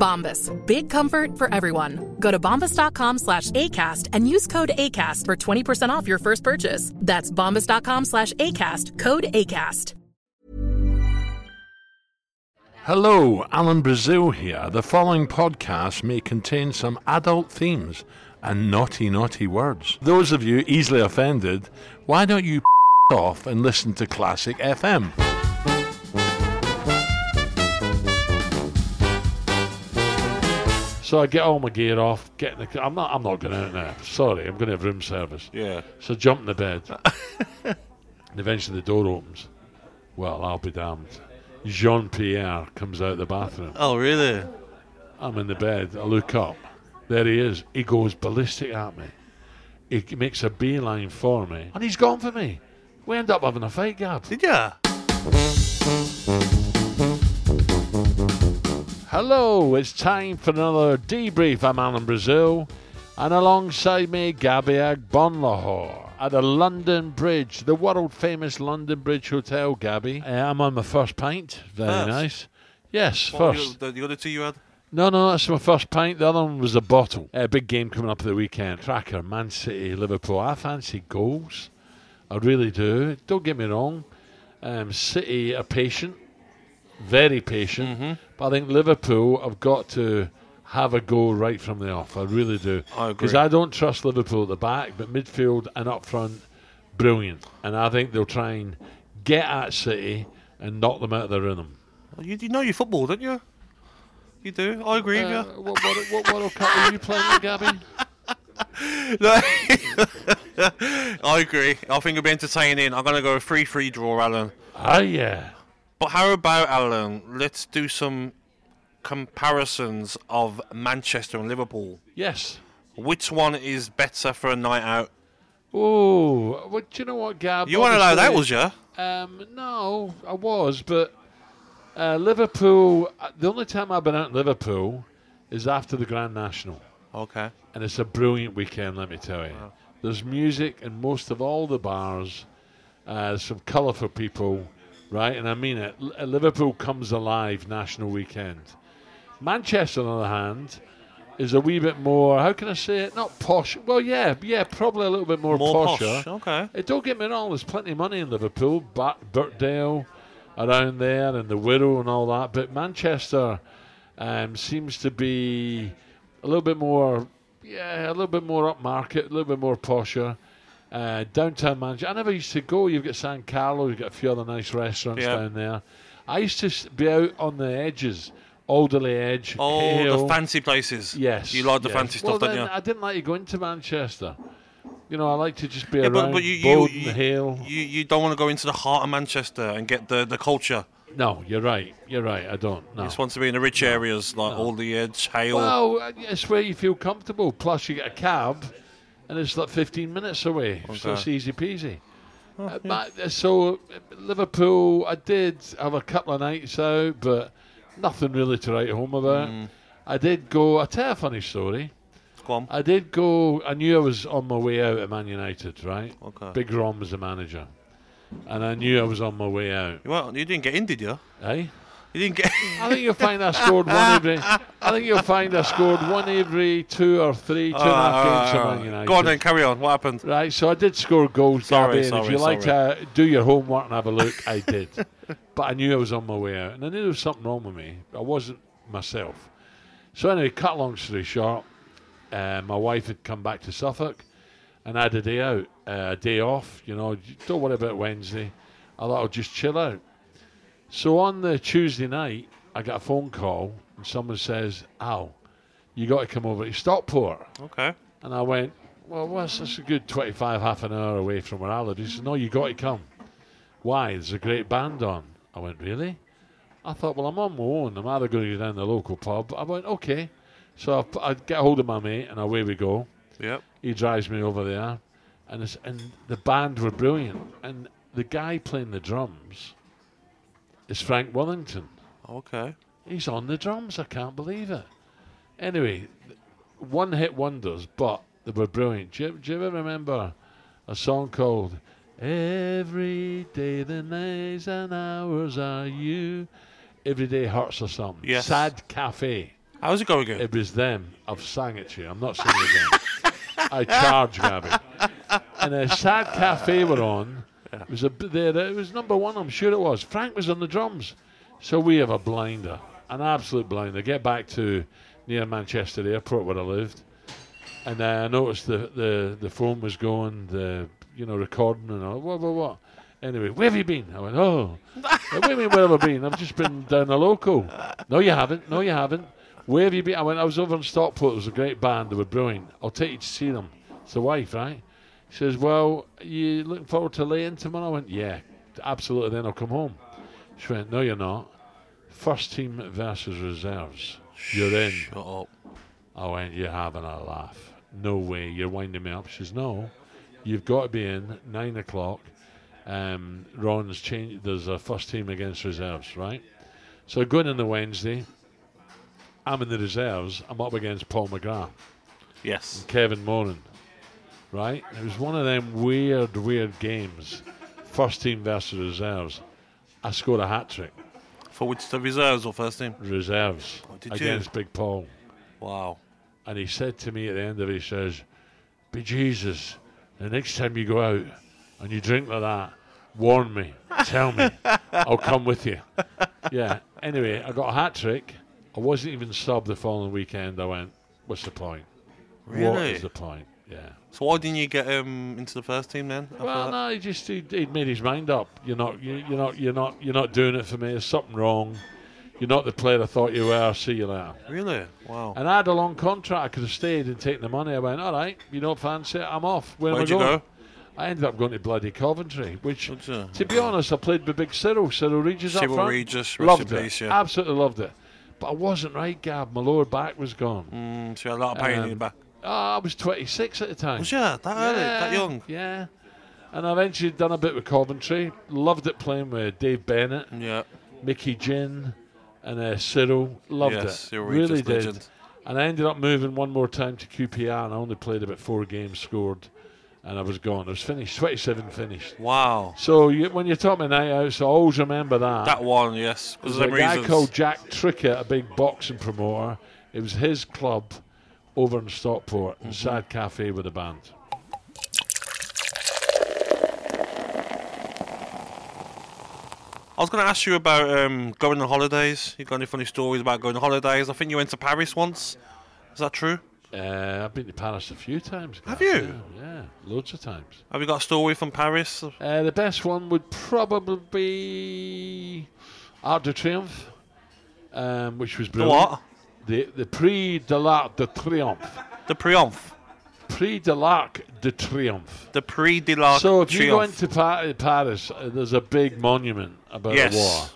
Bombas. Big comfort for everyone. Go to bombas.com slash ACAST and use code ACAST for 20% off your first purchase. That's bombas.com slash ACAST. Code ACAST. Hello, Alan Brazil here. The following podcast may contain some adult themes and naughty, naughty words. Those of you easily offended, why don't you off and listen to Classic FM? So I get all my gear off, get in the. I'm not. I'm not going out now. Sorry, I'm going to have room service. Yeah. So I jump in the bed, and eventually the door opens. Well, I'll be damned. Jean Pierre comes out of the bathroom. Oh, really? I'm in the bed. I look up. There he is. He goes ballistic at me. He makes a beeline for me, and he's gone for me. We end up having a fight, Gab. Did ya? Hello, it's time for another debrief. I'm Alan Brazil, and alongside me, Gabby Agbonlahor at the London Bridge, the world famous London Bridge Hotel. Gabby, uh, I'm on my first pint. Very First? nice. Yes, What first. The, the other two you had? No, no, that's my first pint. The other one was a bottle. A big game coming up at the weekend. Cracker, Man City, Liverpool. I fancy goals. I really do. Don't get me wrong. Um, City are patient, very patient. Mm-hmm. But I think Liverpool have got to have a go right from the off. I really do. I agree. Because I don't trust Liverpool at the back, but midfield and up front, brilliant. And I think they'll try and get at City and knock them out of their rhythm. You, you know your football, don't you? You do. I agree Uh, with what, what, what World Cup are you playing? No. I agree. I think it'll be entertaining. I'm going to go 3 3 draw, Alan. Oh, yeah. But how about, Alan? Let's do some comparisons of Manchester and Liverpool. Yes. Which one is better for a night out? Oh, well, do you know what, Gab? You weren't allowed that, was you? Um, no, I was, but uh, Liverpool. uh, The only time I've been out in Liverpool is after the Grand National, Okay. and it's a brilliant weekend. Let me tell you. There's music in most of all the bars. Uh, some colourful people, right? And I mean it. L- Liverpool comes alive national weekend. Manchester, on the other hand, is a wee bit more. How can I say it? Not posh. Well, yeah, yeah, probably a little bit more, More posher. posh. Okay. Hey, don't get me wrong, there's plenty of money in Liverpool, but Birkdale around there and the Wirral and all that. But Manchester um, seems to be a little bit more, yeah, a little bit more upmarket, a little bit more posher. Uh, downtown Manchester. I never used to go. You've got San Carlo, you've got a few other nice restaurants Yeah. down there. I used to be out on the edges, Alderley Edge, Oh, Hill. the fancy places. Yes. You like the yes. fancy well, stuff, don't then you? I didn't like to go into Manchester. You know, I like to just be Yeah, around but, but you, you, you, Hill. you, you don't want to go into the heart of Manchester and get the, the culture. No, you're right. You're right. I don't. No. You just want to be in the rich areas like Alderley Edge, Hale. Well, uh, it's where you feel comfortable. Plus, you get a cab, and it's like 15 minutes away, so it's easy peasy. Uh, but- uh, so uh, Liverpool, I did have a couple of nights out, but nothing really to write home about. Mm. I did go. I tell a funny story. Go on. I did go. I knew I was on my way out at Man United, right? Okay. Big Ron was the manager, and I knew I was on my way out. Well, you didn't get in, did you? Eh? You didn't get. I think you'll find I scored one every. I think you'll find I scored one every two or three, two and a half games alright, Man. United. Go on then, carry on. What happened? Right, so I did score goals, Sorry, Gabby, and if sorry, you like to do your homework and have a look, I did. but I knew I was on my way out, and I knew there was something wrong with me. I wasn't myself. So anyway, cut long story short, uh, my wife had come back to Suffolk, and I had a day out, uh, a day off. You know, don't worry about Wednesday. I thought I'll just chill out. So on the Tuesday night, I got a phone call and someone says, Al, you got to come over to Stockport. Okay. And I went, well, what's that's a good 25, half an hour away from where I live. He said, no, you got to come. Why? There's a great band on. I went, really? I thought, well, I'm on my own. I'm either going to go down to the local pub. I went, okay. So I, I get hold of my mate, and away we go. Yep. He drives me over there, and it's, and the band were brilliant. And the guy playing the drums is Frank Wellington. Okay. He's on the drums. I can't believe it. Anyway, one hit wonders, but they were brilliant. Do you, do you ever remember a song called Every Day the Days and Hours Are You? Every Day Hurts or something. Yes. Sad Cafe. How's it going again? It was them. I've sang it to you. I'm not singing it again. I charge, Gabby. And a Sad Cafe were on. It was a there. It was number one. I'm sure it was. Frank was on the drums. So we have a blinder, an absolute blinder. Get back to near Manchester Airport where I lived, and I noticed the, the the phone was going, the you know recording and all. What what what? Anyway, where have you been? I went, oh, what do you mean where have I been? I've just been down the local. No, you haven't. No, you haven't. Where have you been? I went, I was over in Stockport. It was a great band. They were brilliant. I'll take you to see them. It's the wife, right? She says, well, you looking forward to laying tomorrow? I went, yeah, absolutely. Then I'll come home. She went, no, you're not. First team versus reserves. You're in. Shut up. I went, you're having a laugh. No way. You're winding me up. She says, no. You've got to be in nine o'clock. Um, Ron's changed. There's a first team against reserves, right? So going in the Wednesday, I'm in the reserves. I'm up against Paul McGrath, Yes. Kevin Moran, right? It was one of them weird, weird games. First team versus reserves. I scored a hat trick. For which the reserves or first team? Reserves Oh, did you? against Big Paul. Wow. And he said to me at the end of it, he says, Be Jesus, the next time you go out and you drink like that, warn me, tell me, I'll come with you. Yeah. Anyway, I got a hat trick. I wasn't even subbed the following weekend. I went, What's the point? What Really? is the point? Yeah. So why didn't you get him into the first team then? Well, no, he just he, he'd made his mind up. You're not, you, you're not, you're not, you're not doing it for me. There's something wrong. You're not the player I thought you were. See you later. Really? Wow. And I had a long contract. I could have stayed and taken the money. I went, all right, you don't fancy it? I'm off. Where Where'd am you I going? go? I ended up going to bloody Coventry, which, you? to be honest, I played with Big Cyril, Cyril Regis up Cyril front. Regis, loved it. yeah. Absolutely loved it. But I wasn't right, Gab. My lower back was gone. Mm, so you had a lot of pain in Um, your back. Oh, I was 26 at the time. Was you that early, that young? Yeah. And I eventually done a bit with Coventry. Loved it playing with Dave Bennett, Yeah. Mickey Gynn, and uh, Cyril. Loved Yes, it. Cyril really did. legend. And I ended up moving one more time to QPR, and I only played about four games, scored, and I was gone. I was finished, 27 finished. Wow. So you, when you're talking night out, so I always remember that. That one, yes. There's a guy reasons. called Jack Trickett, a big boxing promoter. It was his club over in Stockport, Mm-hmm. in Sad Cafe with a band. I was going to ask you about um, going on holidays. You got any funny stories about going on holidays? I think you went to Paris once. Is that true? Uh, I've been to Paris a few times. Have you? Yeah, yeah, loads of times. Have you got a story from Paris? Uh, the best one would probably be Arc de Triomphe, um, which was The brilliant. what? The the Prix de l'Arc de Triomphe. The Triomphe. Prix de l'Arc de Triomphe. The Prix de l'Arc So if you go Triomphe. into pa- Paris, uh, there's a big monument about Yes. the war.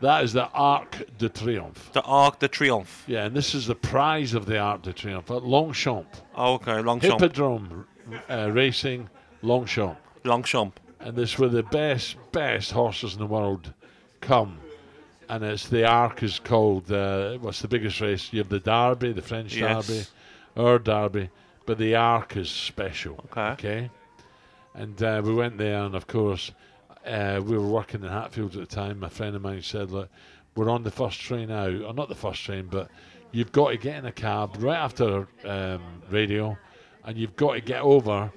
That is the Arc de Triomphe. The Arc de Triomphe. Yeah, and this is the prize of the Arc de Triomphe at Longchamp. Oh, okay. Longchamp. Hippodrome uh, racing, Longchamp. Longchamp. and this where the best best horses in the world come and it's the arc is called uh, what's the biggest race you have the derby the french Yes. derby or derby but the arc is special Okay. okay and uh, we went there and of course uh, we were working in hatfield at the time a friend of mine said look we're on the first train out or not the first train but you've got to get in a cab right after um, radio and you've got to get over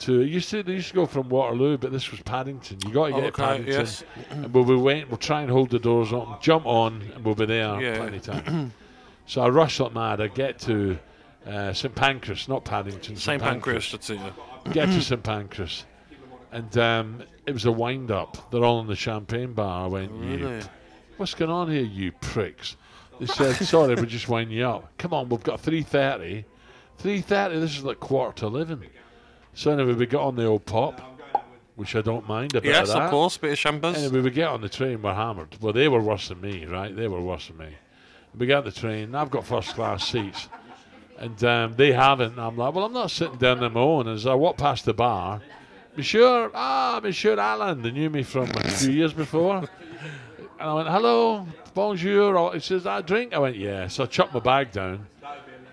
to used to they used to go from Waterloo, but this was Paddington. You got to get Okay, Paddington, yes. and we'll waiting. We'll try and hold the doors open, jump on, and we'll be there Yeah. plenty of time. so I rush like mad. I get to uh, St Pancras, not Paddington. St. Pancras. It. yeah. Get to St Pancras, and um, it was a wind up. They're all in the champagne bar. I went, you, Really? what's going on here, you pricks? They said, sorry, we're just winding you up. Come on, we've got 3.30. 3.30, this is like quarter to 11. So anyway, we got on the old pop, which I don't mind a bit Yes, of course, bit of champers. Anyway, we would get on the train, we're hammered. Well, they were worse than me, right? They were worse than me. We get on the train, I've got first class seats, and um, they haven't. And I'm like, well, I'm not sitting down on my own. As I walk past the bar, Monsieur, ah, Monsieur Alan, they knew me from a few years before. And I went, hello, bonjour. He says, I drink. I went, yeah. So I chucked my bag down,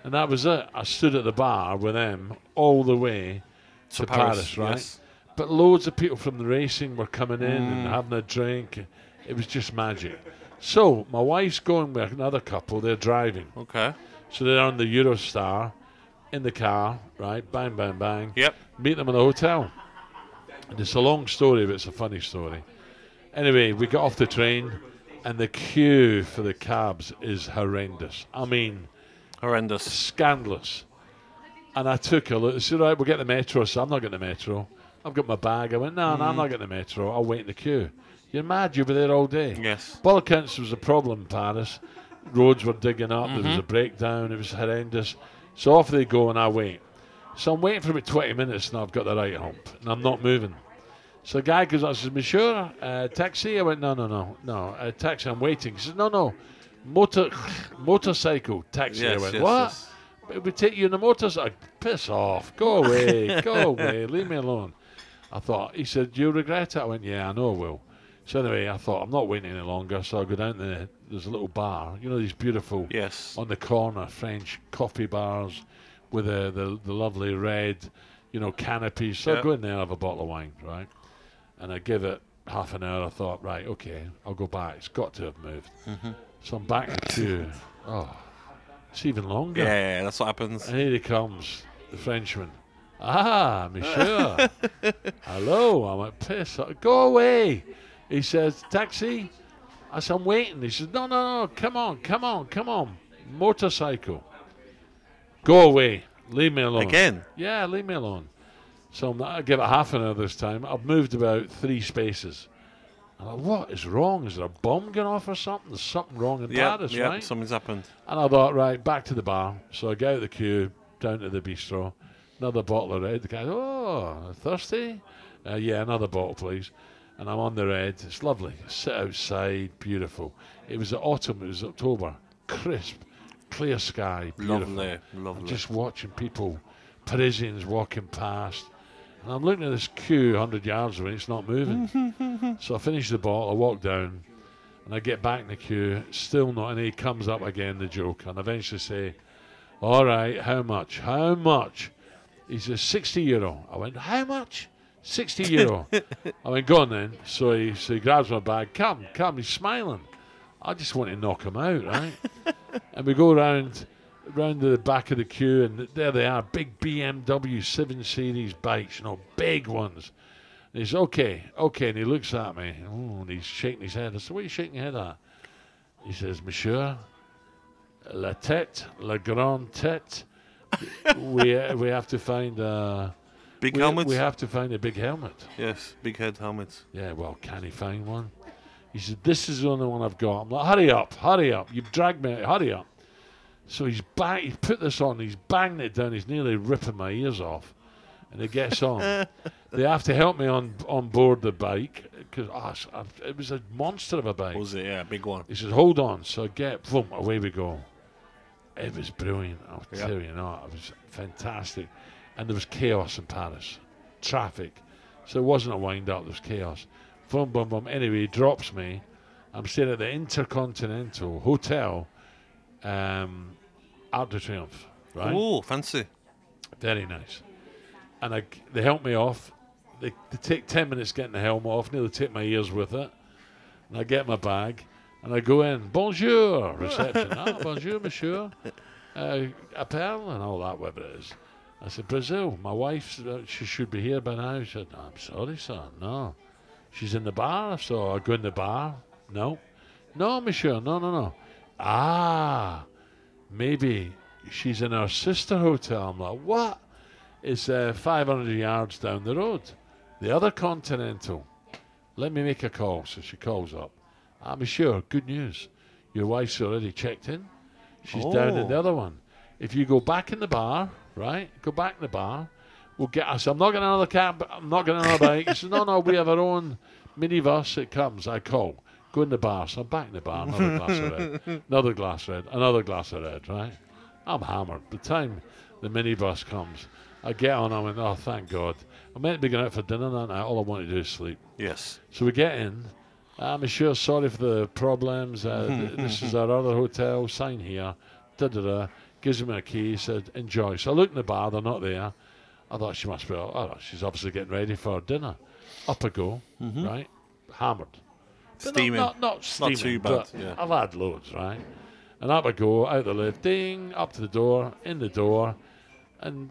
and that was it. I stood at the bar with them all the way to, Paris, right? yes. But loads of people from the racing were coming in and mm. having a drink. It was just magic. So my wife's going with another couple. They're driving, Okay. so they're on the Eurostar in the car, right? Bang, bang, bang. Yep. Meet them in the hotel. And it's a long story, but it's a funny story. Anyway, we got off the train, and the queue for the cabs is horrendous. I mean, Horrendous. scandalous. And I took a look. I said, right, we'll get the metro. So I'm not getting the metro. I've got my bag. I went, no, no, I'm not getting the metro. I'll wait in the queue. You're mad. You'll be there all day. Yes. By all accounts, was a problem in Paris. Roads were digging up. There was a breakdown. It was horrendous. So off they go, and I wait. So I'm waiting for about 20 minutes, and I've got the right hump, and I'm not moving. So the guy goes up and says, Monsieur, uh, taxi? I went, no, no, no, no, uh, taxi, I'm waiting. He says, no, no, motor, motorcycle taxi. I went, yes, what? yes. It would take you in a motorcycle. Piss off. Go away. go away. Leave me alone. I thought, he said, do you regret it? I went, yeah, I know I will. So anyway, I thought, I'm not waiting any longer. So I go down to, there's a little bar. You know, these beautiful, Yes. on the corner, French coffee bars with the, the, the lovely red, you know, canopies. So I Yeah. go in there and have a bottle of wine, right? And I give it half an hour. I thought, right, okay, I'll go back. It's got to have moved. Mm-hmm. So I'm back to. Oh, it's even longer. Yeah, that's what happens. And here he comes, the Frenchman. Ah, monsieur. Hello. I went, piss. Go away. He says, taxi. I said, I'm waiting. He says, no, no, no. Come on, come on, come on. Motorcycle. Go away. Leave me alone. Again? Yeah, leave me alone. So I'm I give it half an hour this time. I've moved about three spaces. I'm like, what is wrong? Is there a bomb going off or something? There's something wrong in Yeah, Paris, yeah, right? something's happened. And I thought, right, back to the bar. So I get out of the queue, down to the bistro, another bottle of red. The guy, oh, thirsty? Uh, yeah, another bottle, please. And I'm on the red. It's lovely. Sit outside, beautiful. It was autumn, it was October. Crisp, clear sky, beautiful. Lovely, I'm lovely. just watching people, Parisians walking past. And I'm looking at this queue 100 yards away, it's not moving. so I finish the bottle, I walk down, and I get back in the queue, still not, and he comes up again, the joke, and eventually say, All right, how much? How much? He says, 60 euro. I went, How much? 60 euro. I went, Go on then. So he, so he grabs my bag, Come, come, he's smiling. I just want to knock him out, right? and we go round to the back of the queue, and there they are, big BMW 7 Series bikes, you know, big ones. And he's okay, okay, and he looks at me, oh, and he's shaking his head. I said, "What are you shaking your head at?" He says, "Monsieur, la tête, la grande tête. we uh, we have to find a." Big we, helmets? we have to find a big helmet." yes, big head helmets. Yeah, well, can he find one? He said, This is the only one I've got. I'm like, Hurry up, hurry up. You've dragged me hurry up. So he's bang, he's put this on, he's banging it down, he's nearly ripping my ears off. And it gets on. they have to help me on on board the bike because it was a monster of a bike. Was it? Yeah, big one. He says, Hold on. So I get, boom, away we go. It was brilliant. I'll Yeah. tell you not. It was fantastic. And there was chaos in Paris. Traffic. So it wasn't a wind up, there was chaos. Boom, boom, boom. Anyway, he drops me. I'm staying at the Intercontinental Hotel, um, Arc de Triomphe. Right? Oh, fancy. Very nice. And I, they help me off. They, they take 10 minutes getting the helmet off, nearly take my ears with it. And I get my bag and I go in. Bonjour, reception. ah, bonjour, monsieur. Uh, appel and all that, whatever it is. I said, Brazil, my wife, uh, she should be here by now. She said, no, I'm sorry, sir. No. She's in the bar. So I go in the bar. No. No, monsieur. No, no, no. Ah, maybe she's in our sister hotel. I'm like, what? It's uh, 500 yards down the road. The other Continental, let me make a call. So she calls up. I'm sure, good news. Your wife's already checked in. She's down in the Oh. other one. If you go back in the bar, right? Go back in the bar. We'll get us. I'm not getting another cab. I'm not getting another bike. He says, no, no, we have our own minibus. It comes. I call. Go in the bar. So I'm back in the bar. Another glass of red. Another glass of red. Another glass of red, right? I'm hammered. The time the minibus comes, I get on. I went, oh, thank God. I'm meant to be going out for dinner that night. All I want to do is sleep. Yes. So we get in. I'm sure sorry for the problems. Uh, th- this is our other hotel. Sign here. Da da da. Gives me a key. Said enjoy. So I look in the bar. They're not there. I thought she must be. Oh, she's obviously getting ready for dinner. Up I go. Right, hammered. But not- Steaming. Not, not, steaming, too bad, yeah. I've had loads, right? And up I go, out the lift, ding, up to the door, in the door, and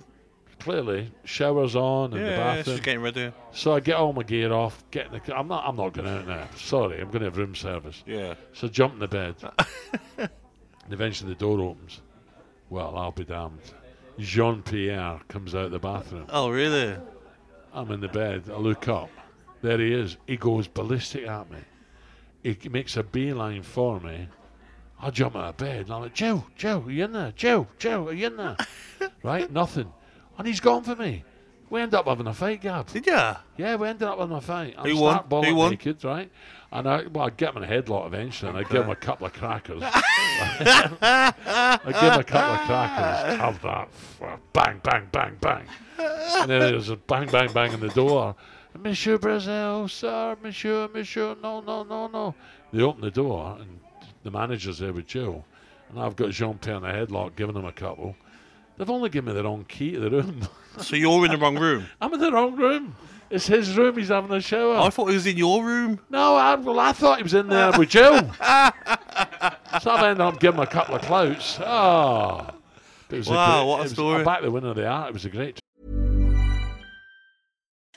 clearly showers on in the Yeah, bathroom. she's getting ready. So I get all my gear off, get in the. I'm not. I'm not going out now. Sorry, I'm going to have room service. Yeah. So I jump in the bed. and eventually the door opens. Well, I'll be damned. Jean Pierre comes out of the bathroom. Oh, really? I'm in the bed. I look up. There he is. He goes ballistic at me. He makes a beeline for me. I jump out of bed and I'm like, Joe, Joe, are you in there? Joe, Joe, are you in there? right? Nothing. And he's gone for me. We end up having a fight, Gab. Did ya? Yeah, we ended up having a fight. I'm Who won? stark Who won? naked, right? And I, well, I get him in a headlock eventually, and I give him a couple of crackers. I give him a couple of crackers. Have that. Bang, bang, bang, bang. And then there's a bang, bang, bang in the door. Monsieur Brazil, sir, monsieur, monsieur, no, no, no, no. They open the door, and the manager's there with Joe. And I've got Jean Pierre in a headlock, giving him a couple. They've only given me the wrong key to the room. So you're in the wrong room. I'm in the wrong room. It's his room. He's having a shower. I thought he was in your room. No, I, well, I thought he was in there with Joe. so I've ended up giving him a couple of clouts. Oh. Wow, great, what a it was- story. Back the winner of the art. It was a great.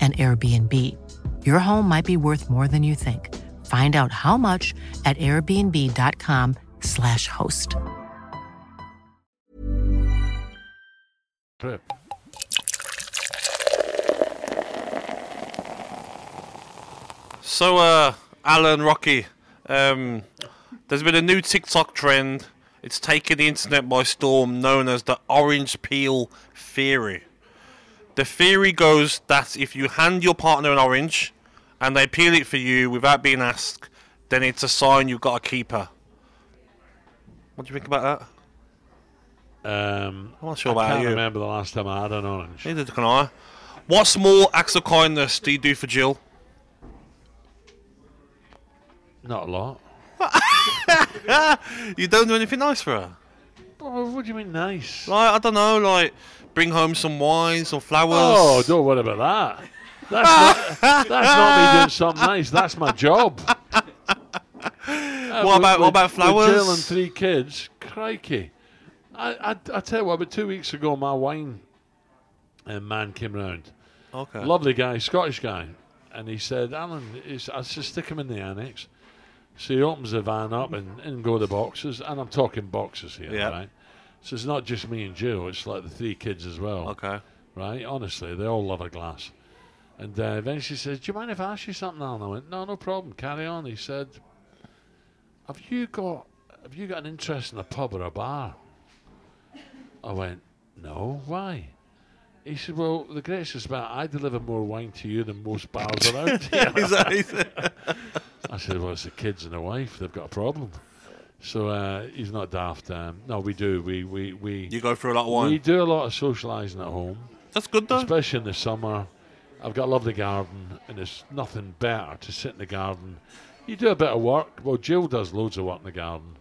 an Airbnb. Your home might be worth more than you think. Find out how much at airbnb.com/slash host. So, uh, Alan Rocky, um, there's been a new TikTok trend. It's taken the internet by storm, known as the orange peel theory. The theory goes that if you hand your partner an orange and they peel it for you without being asked, then it's a sign you've got a keeper. What do you think about that? Um, I'm not sure I about can't you. remember the last time I had an orange. Neither can I. What small acts of kindness do you do for Jill? Not a lot. You don't do anything nice for her. Oh, what do you mean nice? Like I don't know, like Bring home some wine, some flowers. Oh, don't worry about that. That's not, that's not me doing something nice. That's my job. Uh, What about- what about With flowers? Jill and three kids. Crikey. I, I, I tell you what, about two weeks ago, my wine uh, man came round. Okay. Lovely guy, Scottish guy. And he said, Alan, I said, stick him in the annex. So he opens the van up and, and go the boxes. And I'm talking boxes here, Yeah. right? So it's not just me and Jill, it's like the three kids as well Okay. right? Honestly, they all love a glass. And uh, eventually says, Do you mind if I ask you something, Alan? I went, No, no problem, carry on. He said, Have you got have you got an interest in a pub or a bar? I went, No, why? He said, Well, the greatest is about I deliver more wine to you than most bars around here. Is that- is that- I said, Well, it's the kids and the wife, they've got a problem. So uh, he's not daft. Um, no, we do. We we, we you go through a lot of wine. we do a lot of socialising at home That's good though. especially in the summer. I've got a lovely garden, and there's nothing better to sit in the garden. You do a bit of work. Well, Jill does loads of work in the garden,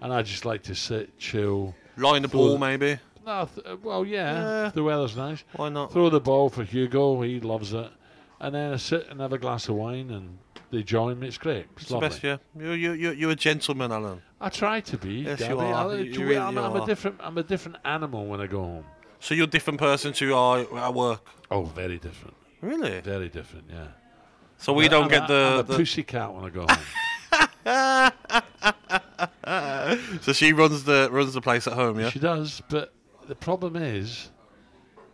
and I just like to sit, chill. Line the ball, maybe. No, th- uh, well, yeah, Yeah. the weather's nice. Why not? Throw the ball for Hugo. He loves it, and then I sit and have a glass of wine, and they join me. It's great. It's, It's the lovely. best, yeah. You're, you're, you're, a gentleman, Alan. I try to be. Yes, you are. I- You- you really I'm, I'm a different. I'm a different animal when I go home. So you're a different person to are at work. Oh, very different. Really? Very different. Yeah. So we don't I'm get a, the, I'm a the pussy cat when I go home. so she runs the runs the place at home, yeah. She does, but the problem is,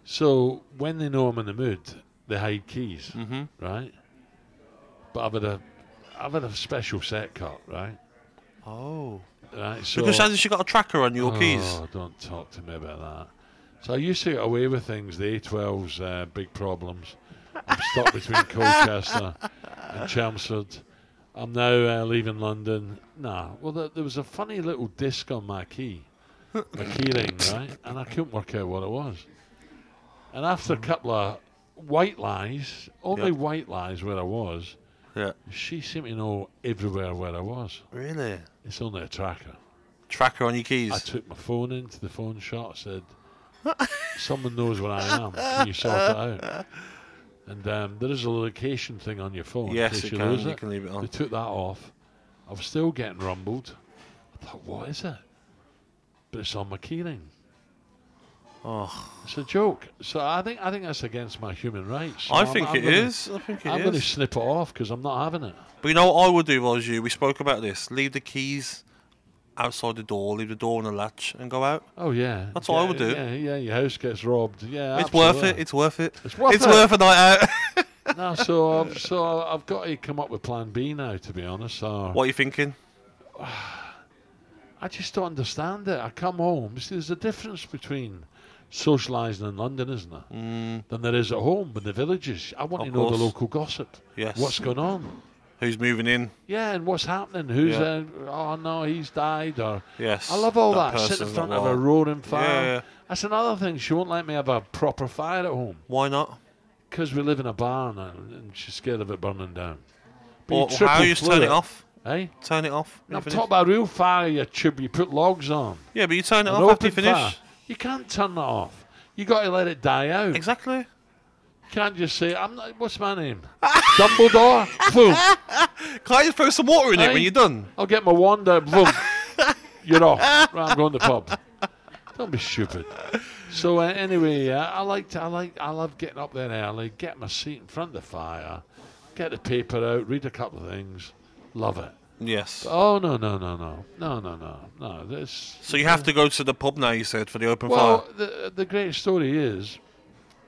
so when they know I'm in the mood, they hide keys, Mm-hmm. right? But I've had a, I've had a special set cut, right? Oh. Right. So Because hasn't she got a tracker on your keys? Oh, don't talk to me about that. So I used to get away with things. The A12's uh, big problems. I'm stuck between Colchester and Chelmsford. I'm now uh, leaving London. Nah, well, there, there was a funny little disc on my key, my key ring, right? And I couldn't work out what it was. And after a couple of white lies, only Yeah. white lies where I was, Yeah. she seemed to know everywhere where I was. Really? It's only a tracker. Tracker on your keys. I took my phone into the phone shop, said, Someone knows where I am. Can you sort it out? And um, there is a location thing on your phone. Yes, it you can. lose You it. can leave it on. They took that off. I was still getting rumbled. I thought, what is it? But it's on my keyring. Oh, It's a joke. So I think I think that's against my human rights. So I I'm- think I'm gonna- I think it I'm going to snip it off because I'm not having it. But you know what I would do was you? We spoke about this. Leave the keys outside the door, leave the door on the latch, and go out. Oh yeah, That's what I would do. Yeah, yeah. Your house gets robbed. Yeah, It's worth it. It's worth it. It's worth it's it. worth a night out. no, so I've, so I've got to come up with Plan B now. To be honest, so what are you thinking? I just don't understand it. I come home. See, there's a difference between socialising in London, isn't it? Mm, than there is at home in the villages. I want Of to know the local gossip. yes. What's going on? Who's moving in? Yeah, and what's happening? Who's Yeah. uh, oh no, he's died or Yes. I love all that. Sit in front of a roaring fire. Yeah, yeah. That's another thing. She won't let me have a proper fire at home Why not? because we live in a barn and, and she's scared of it burning down. But Or, triple how you just turn flue it off? Eh? Turn it off. No, you I'm talking about real fire. You tube. You put logs on. Yeah, but you turn it An off after you finish. fire. You can't turn that off. You got to let it die out. Exactly. Can't just say, "I'm not." What's my name? Dumbledore. Boom. Can't you throw some water in it Aye. when you're done? I'll get my wand out. Boom. You're off. Right, I'm going to the pub. Don't be stupid. So uh, anyway, uh, I like to, I like I love getting up there early, get my seat in front of the fire, get the paper out, read a couple of things, love it. Yes. Oh no no no no no no no no. This So you have to go to the pub now. You said for the open well, fire. the the great story is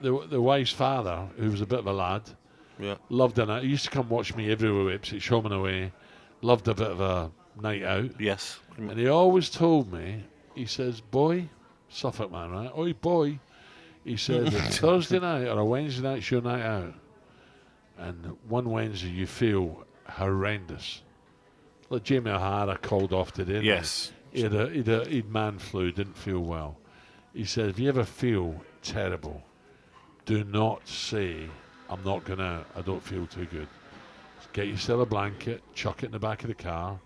the the wife's father, who was a bit of a lad, Yeah. loved a night. He used to come watch me everywhere, Ipswich, and away. Loved a bit of a night out. Yes. And he always told me, he says, boy, Suffolk man, right? Oi, boy. He said, Thursday night or a Wednesday night's your night out. And one Wednesday you feel horrendous. Like Jamie O'Hara called off today. Yes. He had, a, he'd, a, he'd man flu, didn't feel well. He said, if you ever feel terrible, do not say, I'm not going to, I don't feel too good. Get yourself a blanket, chuck it in the back of the car,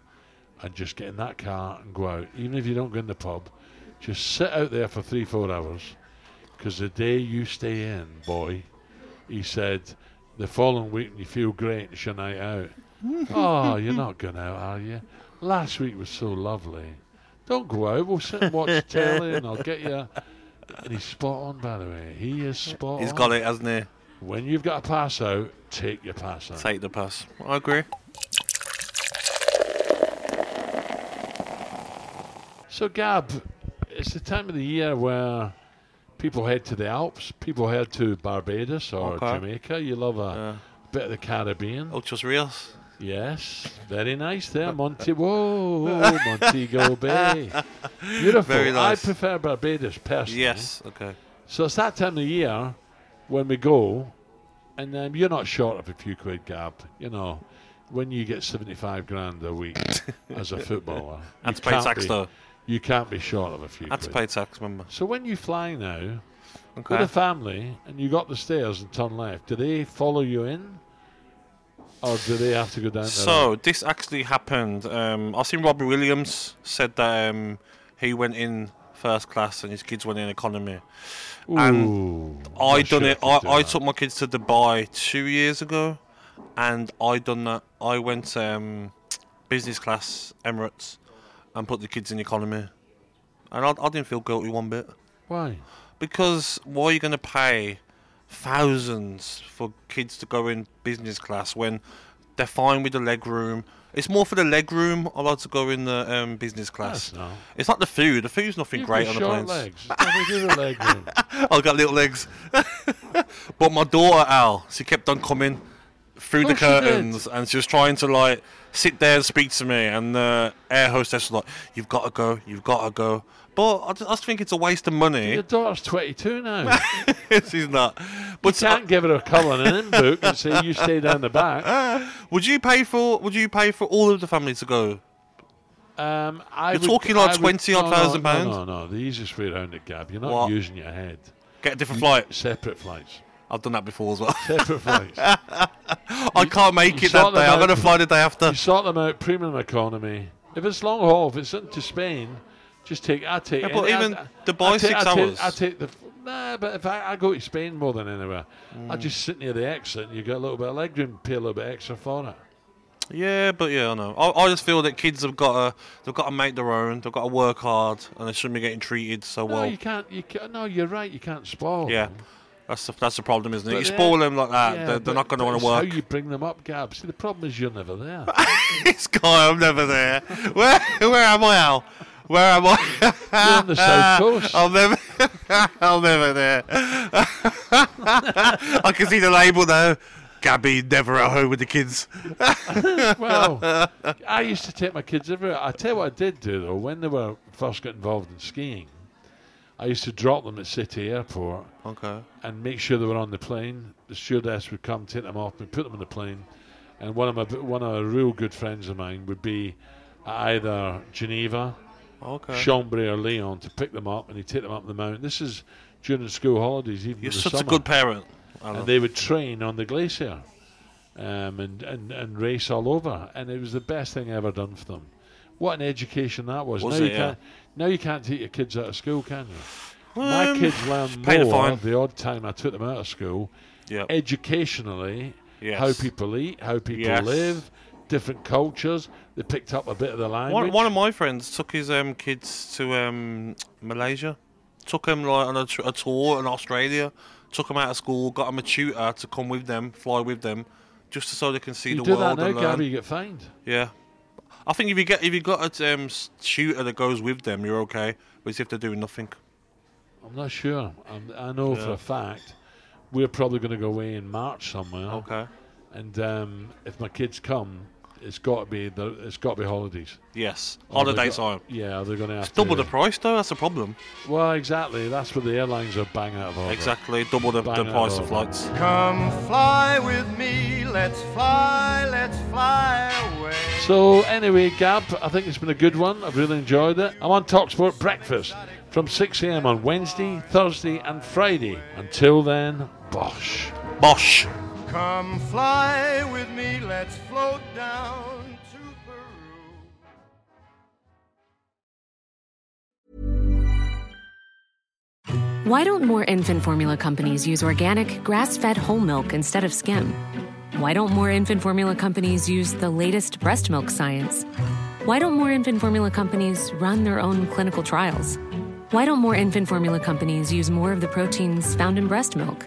and just get in that car and go out. Even if you don't go in the pub, just sit out there for three, four hours. because the day you stay in, boy, he said, the following week when you feel great, it's your night out. oh, you're not going out, are you? Last week was so lovely. Don't go out. We'll sit and watch telly, and I'll get you. And he's spot on, by the way. He is spot He's on. got it, hasn't he? When you've got a pass out, take your pass out. Take the pass. I agree. So, Gab, it's the time of the year where people head to the Alps, people head to Barbados or Okay. Jamaica. You love a Yeah. bit of the Caribbean. Ocho Rios. Yes, very nice there, Monte. Whoa, Montego Bay. Beautiful. Very nice. I prefer Barbados personally. Yes. Okay. So it's that time of year when we go, and um, you're not short of a few quid, Gab. You know, when you get 75 grand a week as a footballer. You to pay tax be- though. You can't be short of a few Had to quid. pay tax, remember? So when you fly now with Okay. a family and you got the stairs and turn left, do they follow you in, or do they have to go down? there? So this actually happened. Um, I've seen Robbie Williams said that um, he went in first class and his kids went in economy. and Ooh, I done sure it. I I, do I took my kids to Dubai two years ago, and I done that. I went um, business class Emirates and put the kids in economy, and I, I didn't feel guilty one bit Why? because why are you going to pay thousands for kids to go in business class when they're fine with the leg room? It's more for the leg room. Like to go in the um, business class. That's not. It's not the food. The food's nothing You've great on the planes. legs. It's nothing to do with leg. I've got little legs. but my daughter Al, she kept on coming through the Oh, she curtains, and she was trying to like sit there and speak to me. And the air hostess was like, "You've got to go. You've got to go." But I just, I just think it's a waste of money. Your daughter's 22 now. She's not. But Can't give her a colour Cullen in book and say you stay down the back. would you pay for? Would you pay for all of the family to go? Um, I You're would- talking like I would- 20 odd no, thousand no, pounds? No, no, the easiest way around it, Gab. You're not What? using your head. Get a different flight. Separate flights. I've done that before as well. Separate flights. I can't make You it that sort them day. I'm out. gonna fly the day after. You sort them out, premium economy. If it's long haul, if it's into Spain, just take. I take. Yeah, but any- even I, I take, six I take, hours. I take the. Nah, but if I, I go to Spain more than anywhere, I Mm. just sit near the exit and you get a little bit of leg room, pay a little bit extra for it. Yeah, but yeah, I know. I, I just feel that kids have got to they've got to make their own. They've got to work hard, and they shouldn't be getting treated so No, well. you can't. You can No, you're right. You can't spoil. Yeah, them. that's the, that's the problem, isn't it? But you spoil them like that, Yeah, they're, they're not going to want to work. How you bring them up, Gab? See, the problem is you're never there. this guy, I'm never there. Where where am I, Al? Where am I? You're on the south coast. I'll never, I'm never there. I can see the label now. Gabby never at home with the kids. well, I used to take my kids everywhere. I tell you what I did do though, when they were first got involved in skiing, I used to drop them at City Airport Okay. and make sure they were on the plane. The stewardess would come, take them off, and put them on the plane. And one of my one of a real good friends of mine would be either Geneva, Okay. Chambéry, or Lyon to pick them up, and he'd take them up the mountain. This is during school holidays, even You're the such summer a good parent. Alan. and they would train on the glacier um, and, and, and race all over. And it was the best thing I ever done for them. What an education that was. Was now, it, you yeah. can't, now you can't take your kids out of school, can you? My Um, kids learn pay the more fine. the odd time I took them out of school, Yeah. educationally, Yes. how people eat, how people Yes. live, different cultures. They picked up a bit of the language. One, one of my friends took his um, kids to um, Malaysia. Took them like on a, a tour in Australia. Took them out of school. Got them a tutor to come with them, fly with them, just so they can see you the do that world now, and. Gabby, you get fined. Yeah, I think if you get if you got a um, tutor that goes with them, you're okay. But if they're doing nothing. I'm not sure. I'm, I know for a fact we're probably going to go away in March somewhere. Okay. And um, if my kids come, it's got to be the, it's got to be holidays. Yes, Or they're holiday go- time. Yeah, they're going to have It's double to. the price though. That's the problem. Well, exactly. That's what the airlines are bang out of order. Exactly, double the, the Bang price of of flights. Come fly with me, let's fly, let's fly away. So anyway, Gab, I think it's been a good one. I've really enjoyed it. I'm on Talksport Breakfast from 6 a.m. on Wednesday, Thursday, and Friday. Until then, bosh. Bosh. Come fly with me, let's float down to Peru. Why don't more infant formula companies use organic, grass fed whole milk instead of skim? Why don't more infant formula companies use the latest breast milk science? Why don't more infant formula companies run their own clinical trials? Why don't more infant formula companies use more of the proteins found in breast milk?